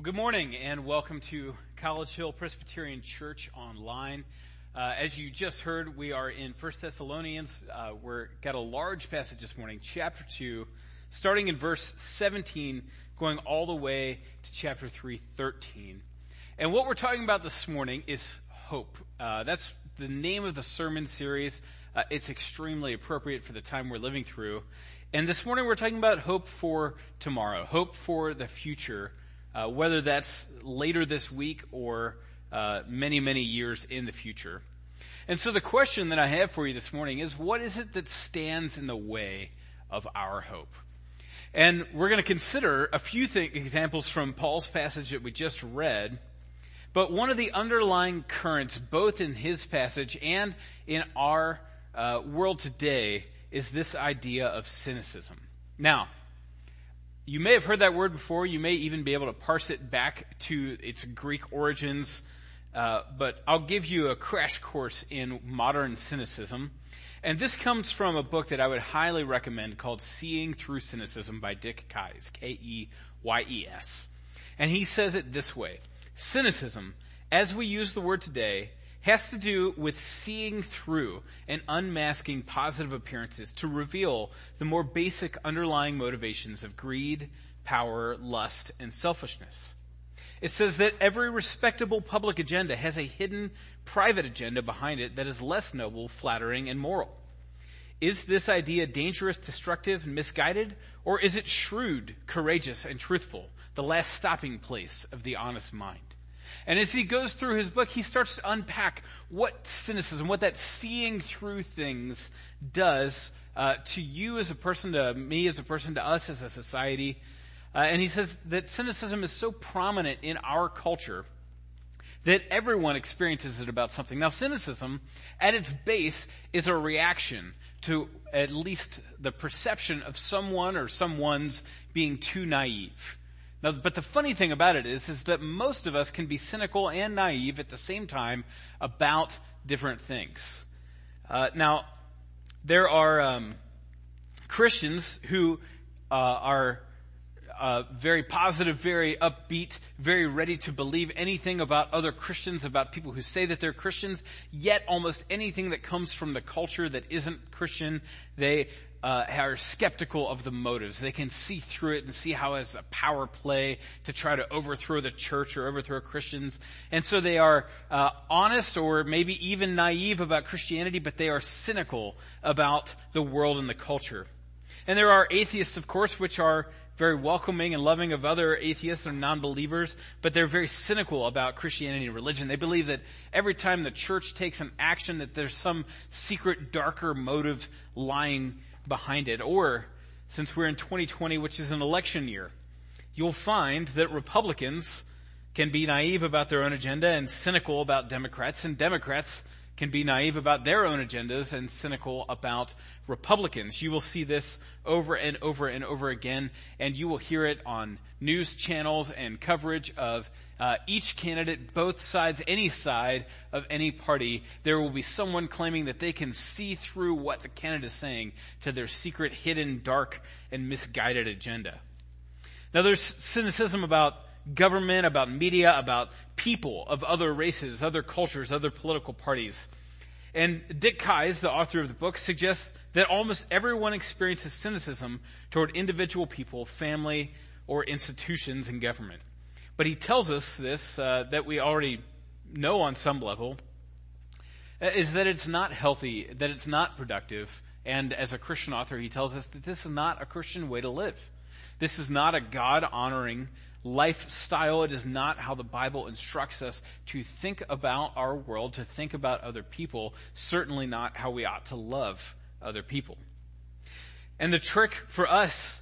Well, good morning and welcome to College Hill Presbyterian Church online. Uh, as you just heard, we are in 1 Thessalonians. Uh, we're got a large passage this morning, chapter 2, starting in verse 17, going all the way to chapter 3, 13. And what we're talking about this morning is hope. Uh, that's the name of the sermon series. Uh, it's extremely appropriate for the time we're living through. And this morning we're talking about hope for tomorrow, hope for the future uh, whether that's later this week or uh, many, many years in the future. And so the question that I have for you this morning is what is it that stands in the way of our hope? And we're going to consider a few th- examples from Paul's passage that we just read. But one of the underlying currents, both in his passage and in our uh, world today, is this idea of cynicism. Now, you may have heard that word before. You may even be able to parse it back to its Greek origins. Uh, but I'll give you a crash course in modern cynicism. And this comes from a book that I would highly recommend called Seeing Through Cynicism by Dick Keyes, K-E-Y-E-S. And he says it this way. Cynicism, as we use the word today, has to do with seeing through and unmasking positive appearances to reveal the more basic underlying motivations of greed, power, lust, and selfishness. It says that every respectable public agenda has a hidden private agenda behind it that is less noble, flattering, and moral. Is this idea dangerous, destructive, and misguided? Or is it shrewd, courageous, and truthful, the last stopping place of the honest mind? And as he goes through his book, he starts to unpack what cynicism, what that seeing through things does uh, to you as a person, to me as a person, to us as a society. Uh, and he says that cynicism is so prominent in our culture that everyone experiences it about something. Now, cynicism, at its base, is a reaction to at least the perception of someone or someone's being too naive. Now, but the funny thing about it is, is that most of us can be cynical and naive at the same time about different things. Uh, now, there are um, Christians who uh, are uh, very positive, very upbeat, very ready to believe anything about other Christians, about people who say that they're Christians. Yet, almost anything that comes from the culture that isn't Christian, they uh, are skeptical of the motives. They can see through it and see how it's a power play to try to overthrow the church or overthrow Christians. And so they are uh, honest or maybe even naive about Christianity, but they are cynical about the world and the culture. And there are atheists, of course, which are very welcoming and loving of other atheists or non-believers, but they're very cynical about Christianity and religion. They believe that every time the church takes an action that there's some secret darker motive lying behind it. Or, since we're in 2020, which is an election year, you'll find that Republicans can be naive about their own agenda and cynical about Democrats, and Democrats can be naive about their own agendas and cynical about Republicans. You will see this over and over and over again, and you will hear it on news channels and coverage of uh, each candidate, both sides, any side of any party. There will be someone claiming that they can see through what the candidate is saying to their secret, hidden, dark, and misguided agenda. Now there's cynicism about government, about media, about people of other races, other cultures, other political parties. And Dick Keyes, the author of the book, suggests that almost everyone experiences cynicism toward individual people, family, or institutions in government. But he tells us this, uh, that we already know on some level, uh, is that it's not healthy, that it's not productive, and as a Christian author, he tells us that this is not a Christian way to live. This is not a God honoring lifestyle. It is not how the Bible instructs us to think about our world, to think about other people. Certainly not how we ought to love other people. And the trick for us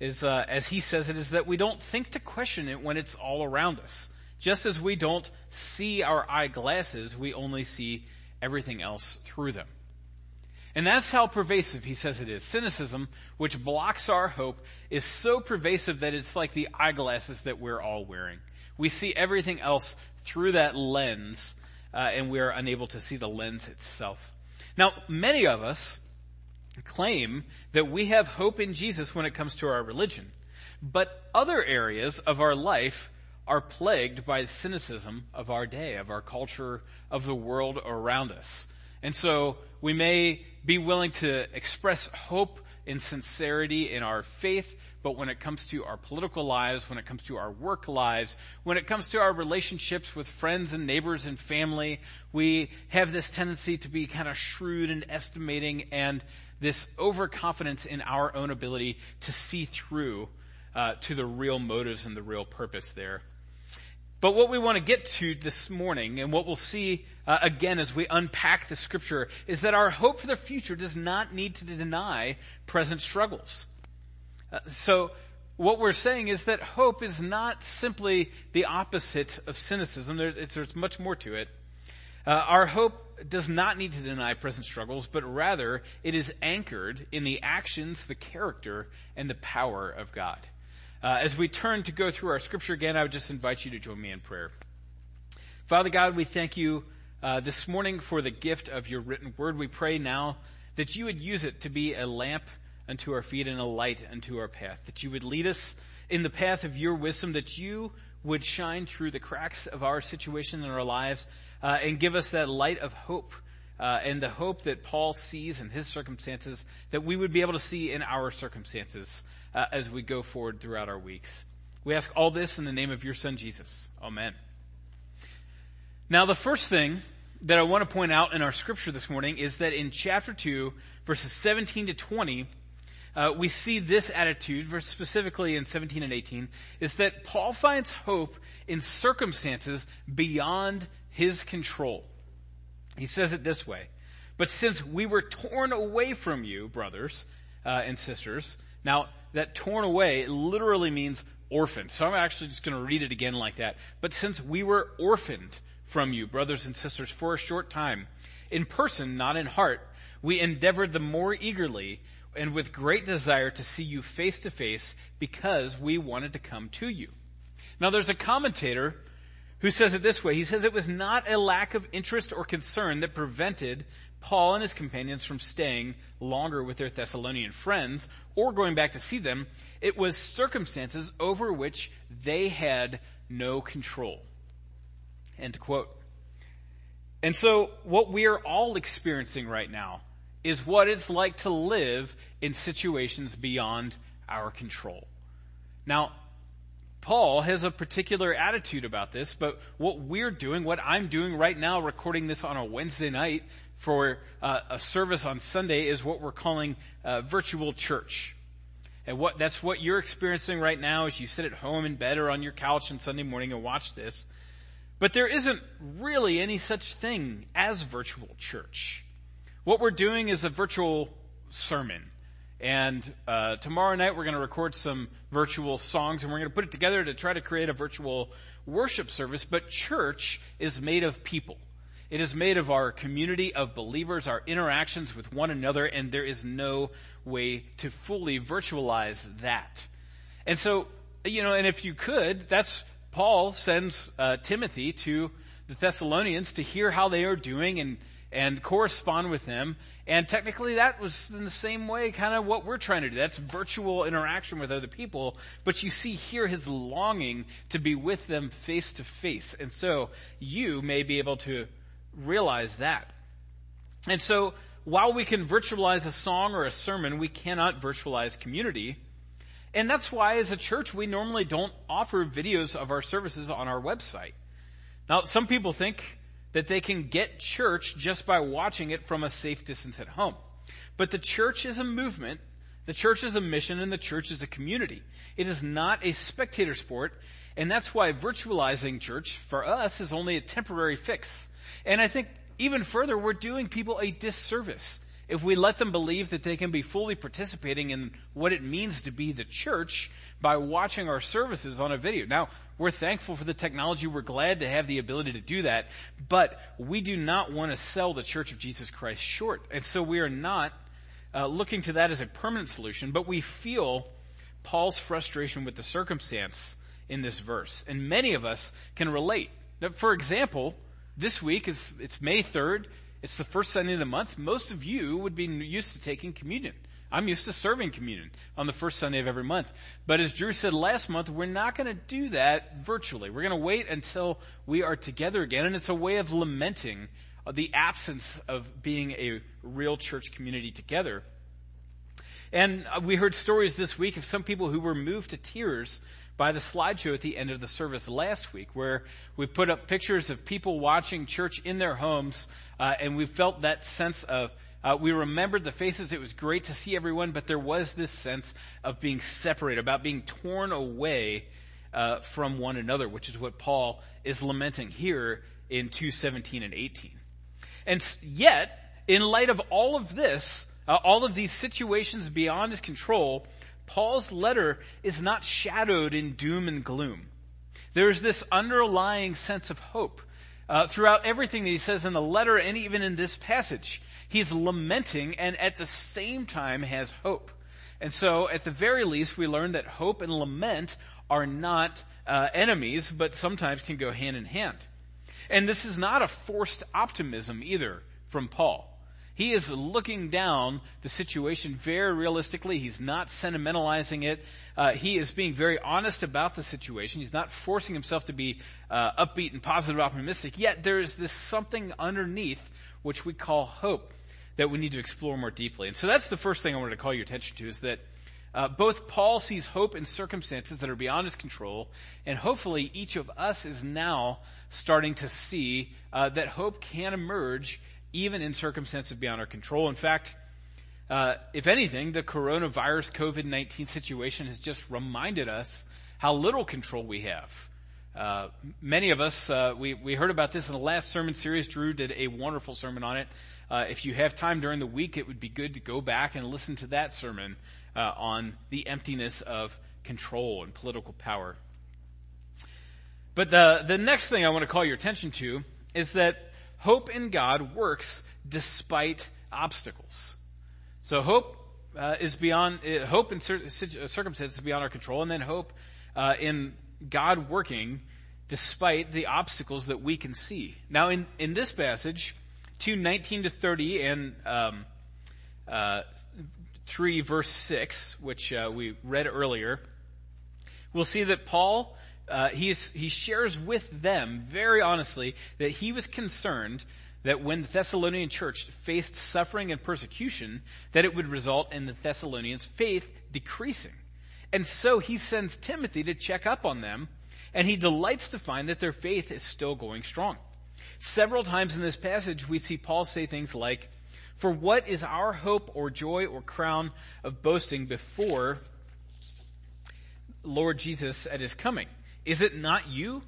is, uh, as he says it, is that we don't think to question it when it's all around us. Just as we don't see our eyeglasses, we only see everything else through them. And that's how pervasive he says it is. Cynicism, which blocks our hope, is so pervasive that it's like the eyeglasses that we're all wearing. We see everything else through that lens, uh, and we are unable to see the lens itself. Now, many of us claim that we have hope in Jesus when it comes to our religion. But other areas of our life are plagued by the cynicism of our day, of our culture, of the world around us. And so we may be willing to express hope and sincerity in our faith, but when it comes to our political lives, when it comes to our work lives, when it comes to our relationships with friends and neighbors and family, we have this tendency to be kind of shrewd and estimating and this overconfidence in our own ability to see through uh, to the real motives and the real purpose there. But what we want to get to this morning and what we'll see uh, again as we unpack the scripture is that our hope for the future does not need to deny present struggles. Uh, so what we're saying is that hope is not simply the opposite of cynicism. There's, there's much more to it. Uh, our hope does not need to deny present struggles, but rather it is anchored in the actions, the character, and the power of God. Uh, as we turn to go through our scripture again, I would just invite you to join me in prayer. Father God, we thank you uh, this morning for the gift of your written word. We pray now that you would use it to be a lamp unto our feet and a light unto our path. That you would lead us in the path of your wisdom, that you would shine through the cracks of our situation in our lives uh, and give us that light of hope uh, and the hope that Paul sees in his circumstances, that we would be able to see in our circumstances uh, as we go forward throughout our weeks. We ask all this in the name of your son Jesus. Amen. Now the first thing that I want to point out in our scripture this morning is that in chapter 2, verses 17 to 20, uh, we see this attitude, specifically in 17 and 18, is that Paul finds hope in circumstances beyond his control. He says it this way, but since we were torn away from you, brothers uh, and sisters, now that torn away literally means orphaned. So I'm actually just going to read it again like that. But since we were orphaned from you, brothers and sisters, for a short time, in person, not in heart, we endeavored the more eagerly and with great desire to see you face to face because we wanted to come to you. Now there's a commentator who says it this way. He says it was not a lack of interest or concern that prevented Paul and his companions from staying longer with their Thessalonian friends or going back to see them. It was circumstances over which they had no control. End quote. And so what we are all experiencing right now is what it's like to live in situations beyond our control. Now, Paul has a particular attitude about this, but what we're doing, what I'm doing right now, recording this on a Wednesday night for uh, a service on Sunday is what we're calling uh, virtual church. And what, that's what you're experiencing right now as you sit at home in bed or on your couch on Sunday morning and watch this. But there isn't really any such thing as virtual church. What we're doing is a virtual sermon. And uh, tomorrow night we're going to record some virtual songs and we're going to put it together to try to create a virtual worship service. But church is made of people. It is made of our community of believers, our interactions with one another, and there is no way to fully virtualize that. And so, you know, and if you could, that's Paul sends uh, Timothy to the Thessalonians to hear how they are doing and and correspond with them. And technically that was in the same way kind of what we're trying to do. That's virtual interaction with other people. But you see here his longing to be with them face to face. And so you may be able to realize that. And so while we can virtualize a song or a sermon, we cannot virtualize community. And that's why as a church, we normally don't offer videos of our services on our website. Now, some people think that they can get church just by watching it from a safe distance at home. But the church is a movement, the church is a mission, and the church is a community. It is not a spectator sport, and that's why virtualizing church for us is only a temporary fix. And I think even further, we're doing people a disservice if we let them believe that they can be fully participating in what it means to be the church by watching our services on a video. Now, we're thankful for the technology. We're glad to have the ability to do that, but we do not want to sell the Church of Jesus Christ short. And so we are not uh, looking to that as a permanent solution, but we feel Paul's frustration with the circumstance in this verse. And many of us can relate. Now, for example, this week is, it's May 3rd. It's the first Sunday of the month. Most of you would be used to taking communion I'm used to serving communion on the first Sunday of every month. But as Drew said last month, we're not going to do that virtually. We're going to wait until we are together again. And it's a way of lamenting the absence of being a real church community together. And we heard stories this week of some people who were moved to tears by the slideshow at the end of the service last week, where we put up pictures of people watching church in their homes, uh, and we felt that sense of uh, we remembered the faces. It was great to see everyone, but there was this sense of being separated, about being torn away uh, from one another, which is what Paul is lamenting here in 2:17 and 18. And yet, in light of all of this, uh, all of these situations beyond his control, Paul's letter is not shadowed in doom and gloom. There's this underlying sense of hope uh, throughout everything that he says in the letter and even in this passage. He's lamenting and at the same time has hope. And so at the very least we learn that hope and lament are not uh, enemies, but sometimes can go hand in hand. And this is not a forced optimism either from Paul. He is looking down the situation very realistically. He's not sentimentalizing it. Uh, he is being very honest about the situation. He's not forcing himself to be uh, upbeat and positive, optimistic. Yet there is this something underneath which we call hope that we need to explore more deeply. And so that's the first thing I wanted to call your attention to is that uh, both Paul sees hope in circumstances that are beyond his control, and hopefully each of us is now starting to see uh, that hope can emerge even in circumstances beyond our control. In fact, uh, if anything, the coronavirus COVID-19 situation has just reminded us how little control we have. Uh, many of us, uh, we, we heard about this in the last sermon series. Drew did a wonderful sermon on it. Uh, if you have time during the week, it would be good to go back and listen to that sermon uh, on the emptiness of control and political power. But the, the next thing I want to call your attention to is that hope in God works despite obstacles. So hope uh, is beyond uh, hope in cir- circumstances beyond our control, and then hope uh, in God working despite the obstacles that we can see. Now, in in this passage, two nineteen to thirty and um, uh, three verse six, which uh, we read earlier, we'll see that Paul uh, he shares with them very honestly that he was concerned that when the Thessalonian church faced suffering and persecution, that it would result in the Thessalonians' faith decreasing. And so he sends Timothy to check up on them, and he delights to find that their faith is still going strong. Several times in this passage, we see Paul say things like, For what is our hope or joy or crown of boasting before Lord Jesus at his coming? Is it not you?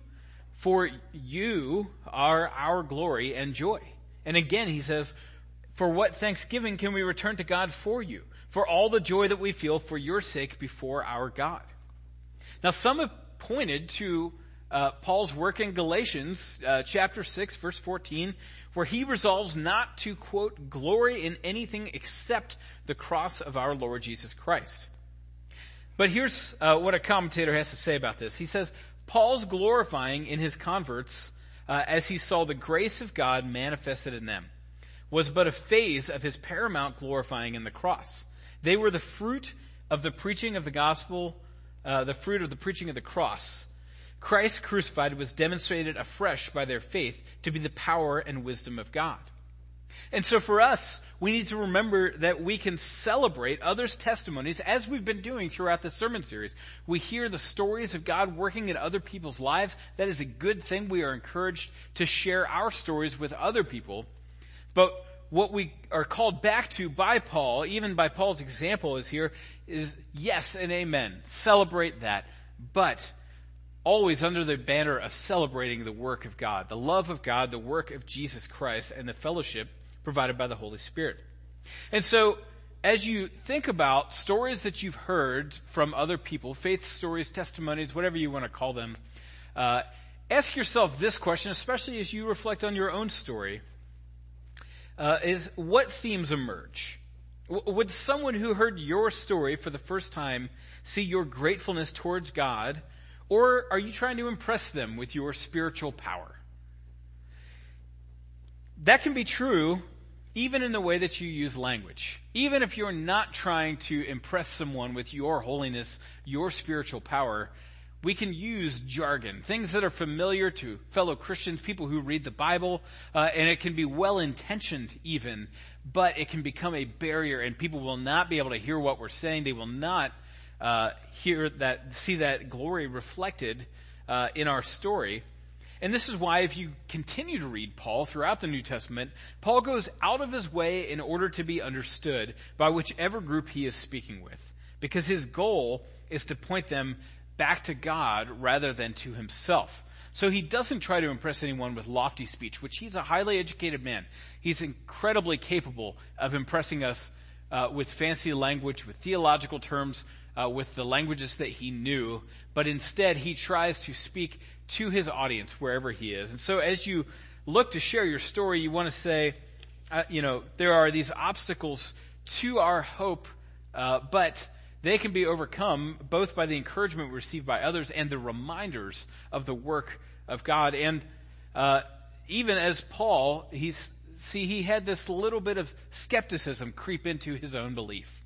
For you are our glory and joy. And again, he says, for what thanksgiving can we return to God for you? For all the joy that we feel for your sake before our God. Now some have pointed to uh, Paul's work in Galatians uh, chapter 6 verse 14 where he resolves not to quote glory in anything except the cross of our Lord Jesus Christ. But here's uh, what a commentator has to say about this. He says, Paul's glorifying in his converts uh, as he saw the grace of God manifested in them was but a phase of his paramount glorifying in the cross. They were the fruit of the preaching of the gospel, uh, the fruit of the preaching of the cross. Christ crucified was demonstrated afresh by their faith to be the power and wisdom of God. And so for us, we need to remember that we can celebrate others' testimonies as we've been doing throughout this sermon series. We hear the stories of God working in other people's lives. That is a good thing. We are encouraged to share our stories with other people. But what we are called back to by Paul, even by Paul's example is here, is yes and amen. Celebrate that. But always under the banner of celebrating the work of God, the love of God, the work of Jesus Christ, and the fellowship provided by the Holy Spirit. And so, as you think about stories that you've heard from other people, faith stories, testimonies, whatever you want to call them, uh, ask yourself this question, especially as you reflect on your own story, uh, is what themes emerge? W- would someone who heard your story for the first time see your gratefulness towards God, or are you trying to impress them with your spiritual power? That can be true even in the way that you use language. Even if you're not trying to impress someone with your holiness, your spiritual power, we can use jargon, things that are familiar to fellow Christians, people who read the Bible, uh, and it can be well intentioned even, but it can become a barrier and people will not be able to hear what we're saying. They will not uh, hear that, see that glory reflected uh, in our story. And this is why if you continue to read Paul throughout the New Testament, Paul goes out of his way in order to be understood by whichever group he is speaking with. Because his goal is to point them back to God rather than to himself. So he doesn't try to impress anyone with lofty speech, which he's a highly educated man. He's incredibly capable of impressing us uh, with fancy language, with theological terms, uh, with the languages that he knew. But instead, he tries to speak to his audience wherever he is. And so as you look to share your story, you want to say, uh, you know, there are these obstacles to our hope, uh, but they can be overcome both by the encouragement we receive by others and the reminders of the work of God. And uh, even as Paul, he's see he had this little bit of skepticism creep into his own belief.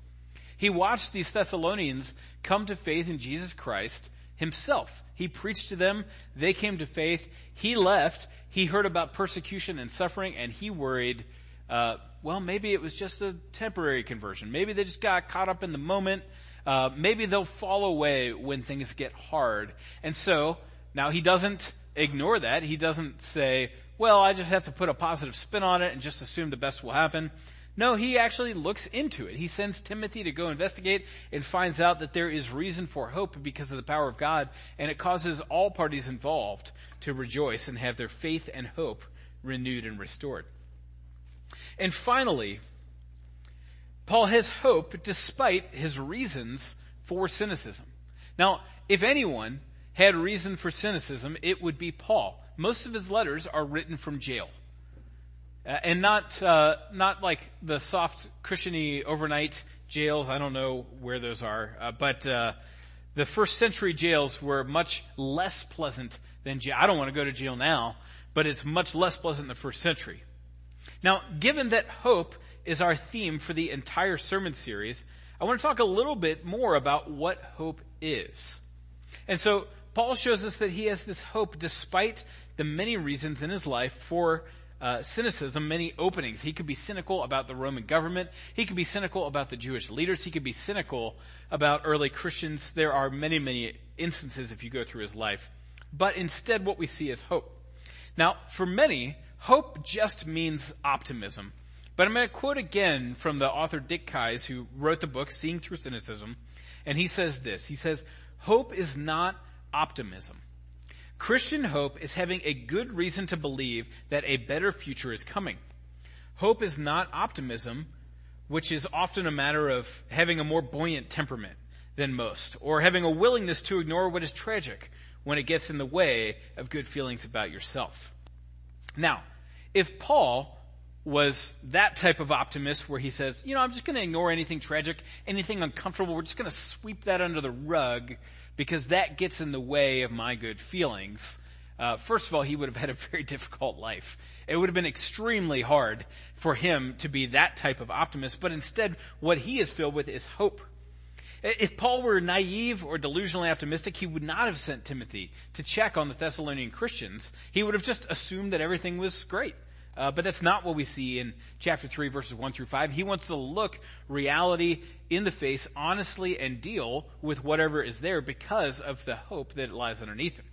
He watched these Thessalonians come to faith in Jesus Christ himself. He preached to them. They came to faith. He left. He heard about persecution and suffering and he worried, uh, well, maybe it was just a temporary conversion. Maybe they just got caught up in the moment. Uh, maybe they'll fall away when things get hard. And so, now he doesn't ignore that. He doesn't say, well, I just have to put a positive spin on it and just assume the best will happen. No, he actually looks into it. He sends Timothy to go investigate and finds out that there is reason for hope because of the power of God, and it causes all parties involved to rejoice and have their faith and hope renewed and restored. And finally, Paul has hope despite his reasons for cynicism. Now, if anyone had reason for cynicism, it would be Paul. Most of his letters are written from jail. Uh, and not uh, not like the soft, cushiony overnight jails. I don't know where those are, uh, but uh, the first century jails were much less pleasant than jail. I don't want to go to jail now, but it's much less pleasant in the first century. Now, given that hope is our theme for the entire sermon series, I want to talk a little bit more about what hope is. And so Paul shows us that he has this hope despite the many reasons in his life for uh, cynicism many openings. He could be cynical about the Roman government. He could be cynical about the Jewish leaders. He could be cynical about early Christians. There are many, many instances if you go through his life. But instead what we see is hope. Now, for many, hope just means optimism. But I'm going to quote again from the author Dick Keyes who wrote the book Seeing Through Cynicism. And he says this. He says, hope is not optimism. Christian hope is having a good reason to believe that a better future is coming. Hope is not optimism, which is often a matter of having a more buoyant temperament than most, or having a willingness to ignore what is tragic when it gets in the way of good feelings about yourself. Now, if Paul was that type of optimist where he says, you know, I'm just going to ignore anything tragic, anything uncomfortable, we're just going to sweep that under the rug because that gets in the way of my good feelings. Uh, first of all, he would have had a very difficult life. It would have been extremely hard for him to be that type of optimist, but instead, what he is filled with is hope. If Paul were naive or delusionally optimistic, he would not have sent Timothy to check on the Thessalonian Christians. He would have just assumed that everything was great. Uh, but that's not what we see in chapter 3 verses 1 through 5. He wants to look reality in the face honestly and deal with whatever is there because of the hope that lies underneath him.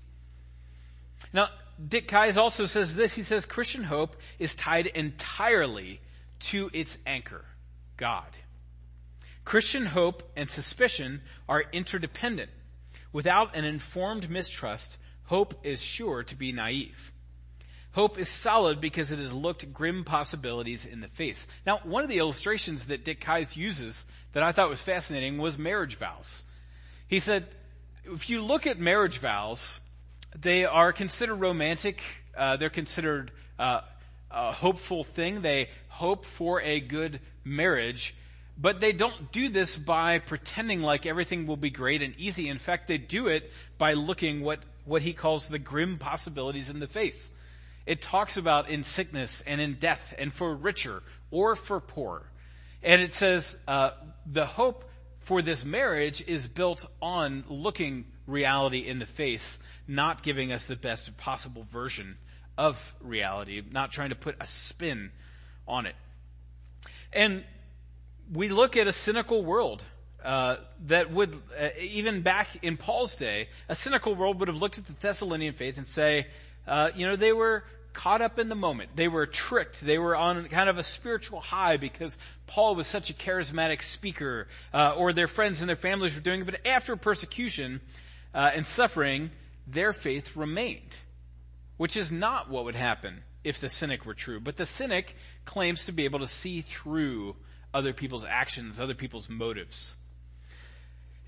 Now, Dick Keyes also says this. He says Christian hope is tied entirely to its anchor, God. Christian hope and suspicion are interdependent. Without an informed mistrust, hope is sure to be naive. Hope is solid because it has looked grim possibilities in the face. Now, one of the illustrations that Dick Keyes uses that I thought was fascinating was marriage vows. He said, if you look at marriage vows, they are considered romantic. Uh, they're considered uh, a hopeful thing. They hope for a good marriage, but they don't do this by pretending like everything will be great and easy. In fact, they do it by looking what what he calls the grim possibilities in the face. It talks about in sickness and in death and for richer or for poor. And it says, uh, the hope for this marriage is built on looking reality in the face, not giving us the best possible version of reality, not trying to put a spin on it. And we look at a cynical world uh, that would, uh, even back in Paul's day, a cynical world would have looked at the Thessalonian faith and say, uh, you know, they were caught up in the moment. They were tricked. They were on kind of a spiritual high because Paul was such a charismatic speaker, uh, or their friends and their families were doing it. But after persecution uh, and suffering, their faith remained, which is not what would happen if the cynic were true. But the cynic claims to be able to see through other people's actions, other people's motives.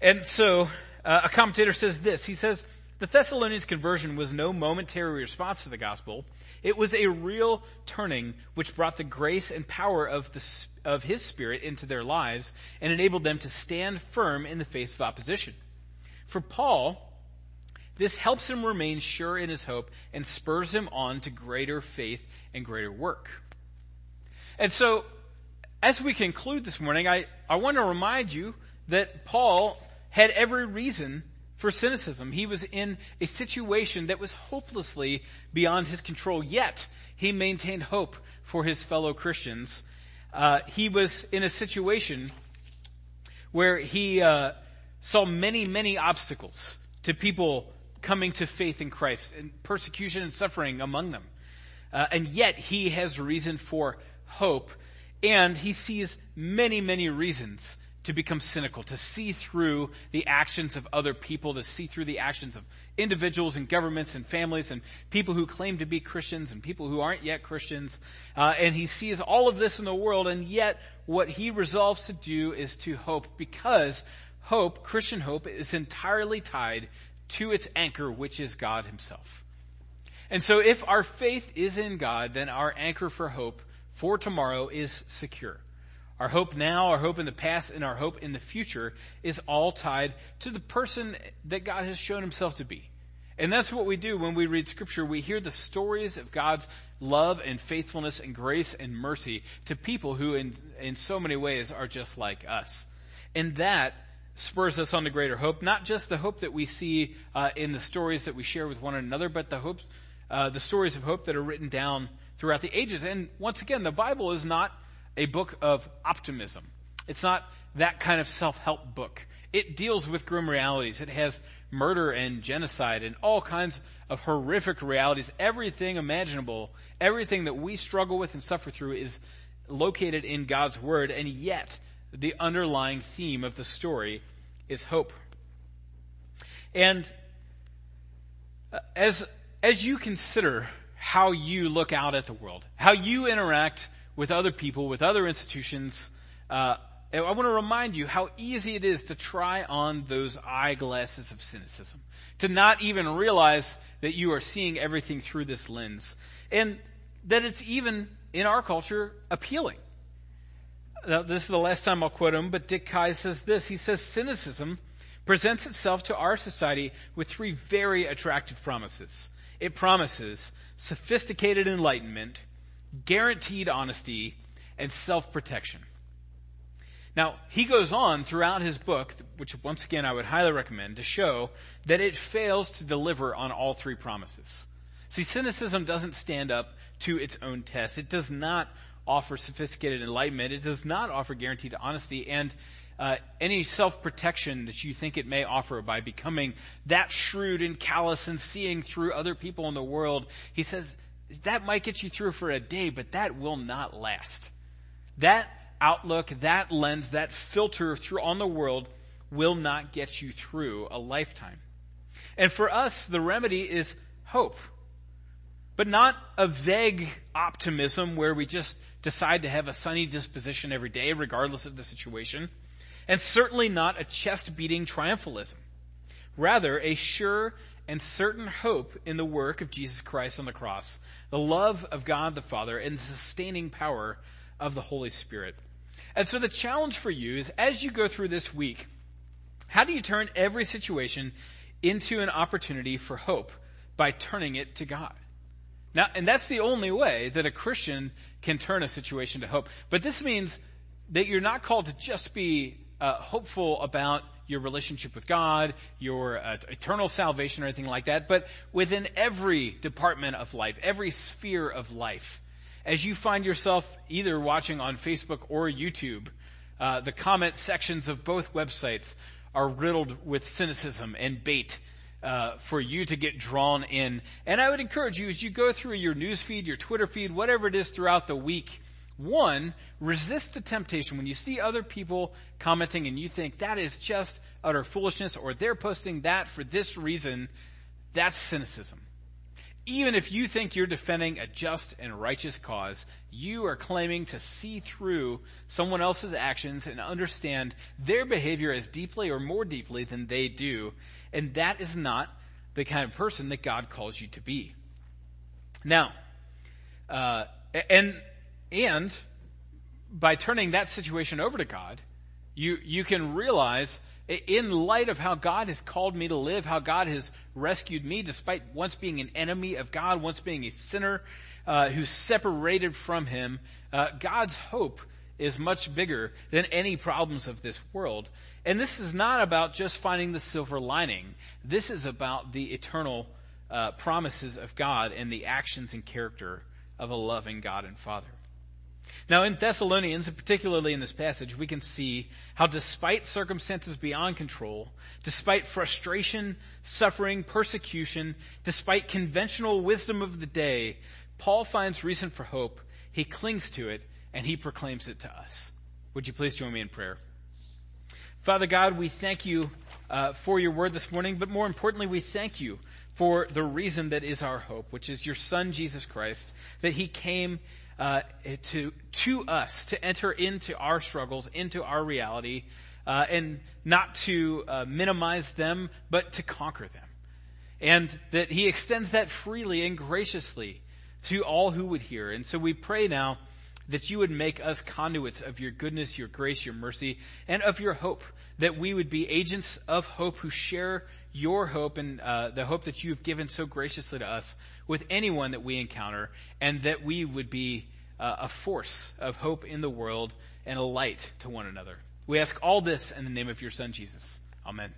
And so, uh, a commentator says this. He says, the Thessalonians conversion was no momentary response to the gospel. It was a real turning which brought the grace and power of the, of his spirit into their lives and enabled them to stand firm in the face of opposition. For Paul, this helps him remain sure in his hope and spurs him on to greater faith and greater work. And so, as we conclude this morning, I, I want to remind you that Paul had every reason for cynicism. He was in a situation that was hopelessly beyond his control, yet he maintained hope for his fellow Christians. Uh, he was in a situation where he uh, saw many, many obstacles to people coming to faith in Christ, and persecution and suffering among them. Uh, and yet he has reason for hope, and he sees many, many reasons to become cynical, to see through the actions of other people, to see through the actions of individuals and governments and families and people who claim to be Christians and people who aren't yet Christians. Uh, and he sees all of this in the world, and yet what he resolves to do is to hope because hope, Christian hope, is entirely tied to its anchor, which is God himself. And so if our faith is in God, then our anchor for hope for tomorrow is secure. Our hope now, our hope in the past, and our hope in the future is all tied to the person that God has shown himself to be. And that's what we do when we read scripture. We hear the stories of God's love and faithfulness and grace and mercy to people who in, in so many ways are just like us. And that spurs us on to greater hope, not just the hope that we see uh, in the stories that we share with one another, but the hopes, uh, the stories of hope that are written down throughout the ages. And once again, the Bible is not a book of optimism. It's not that kind of self-help book. It deals with grim realities. It has murder and genocide and all kinds of horrific realities. Everything imaginable, everything that we struggle with and suffer through is located in God's Word, and yet the underlying theme of the story is hope. And uh, as, as you consider how you look out at the world, how you interact with other people, with other institutions, uh, I want to remind you how easy it is to try on those eyeglasses of cynicism, to not even realize that you are seeing everything through this lens, and that it's even in our culture appealing. Now, this is the last time I'll quote him, but Dick Keyes says this. He says cynicism presents itself to our society with three very attractive promises. It promises sophisticated enlightenment, guaranteed honesty, and self-protection. Now, he goes on throughout his book, which once again I would highly recommend, to show that it fails to deliver on all three promises. See, cynicism doesn't stand up to its own test. It does not offer sophisticated enlightenment. It does not offer guaranteed honesty. And uh, any self-protection that you think it may offer by becoming that shrewd and callous and seeing through other people in the world, he says that might get you through for a day, but that will not last. That outlook, that lens, that filter through on the world will not get you through a lifetime. And for us, the remedy is hope. But not a vague optimism where we just decide to have a sunny disposition every day, regardless of the situation. And certainly not a chest beating triumphalism. Rather, a sure and certain hope in the work of Jesus Christ on the cross, the love of God the Father, and the sustaining power of the Holy Spirit. And so the challenge for you is as you go through this week, how do you turn every situation into an opportunity for hope by turning it to God? Now, and that's the only way that a Christian can turn a situation to hope. But this means that you're not called to just be uh, hopeful about your relationship with God, your uh, eternal salvation or anything like that, but within every department of life, every sphere of life. As you find yourself either watching on Facebook or YouTube, uh, the comment sections of both websites are riddled with cynicism and bait uh, for you to get drawn in. And I would encourage you as you go through your news feed, your Twitter feed, whatever it is throughout the week, one, resist the temptation when you see other people commenting and you think that is just utter foolishness or they're posting that for this reason, that's cynicism. Even if you think you're defending a just and righteous cause, you are claiming to see through someone else's actions and understand their behavior as deeply or more deeply than they do. And that is not the kind of person that God calls you to be. Now, uh, and, and by turning that situation over to God, you, you can realize in light of how God has called me to live, how God has rescued me despite once being an enemy of God, once being a sinner uh, who's separated from Him, uh, God's hope is much bigger than any problems of this world. And this is not about just finding the silver lining. This is about the eternal uh, promises of God and the actions and character of a loving God and Father. Now in Thessalonians, and particularly in this passage, we can see how despite circumstances beyond control, despite frustration, suffering, persecution, despite conventional wisdom of the day, Paul finds reason for hope, he clings to it, and he proclaims it to us. Would you please join me in prayer? Father God, we thank you uh, for your word this morning, but more importantly, we thank you for the reason that is our hope, which is your Son, Jesus Christ, that he came uh, to to us to enter into our struggles, into our reality, uh, and not to uh, minimize them, but to conquer them, and that He extends that freely and graciously to all who would hear. And so we pray now that you would make us conduits of your goodness, your grace, your mercy, and of your hope. That we would be agents of hope who share your hope and uh, the hope that you've given so graciously to us with anyone that we encounter, and that we would be uh, a force of hope in the world and a light to one another. We ask all this in the name of your Son, Jesus. Amen.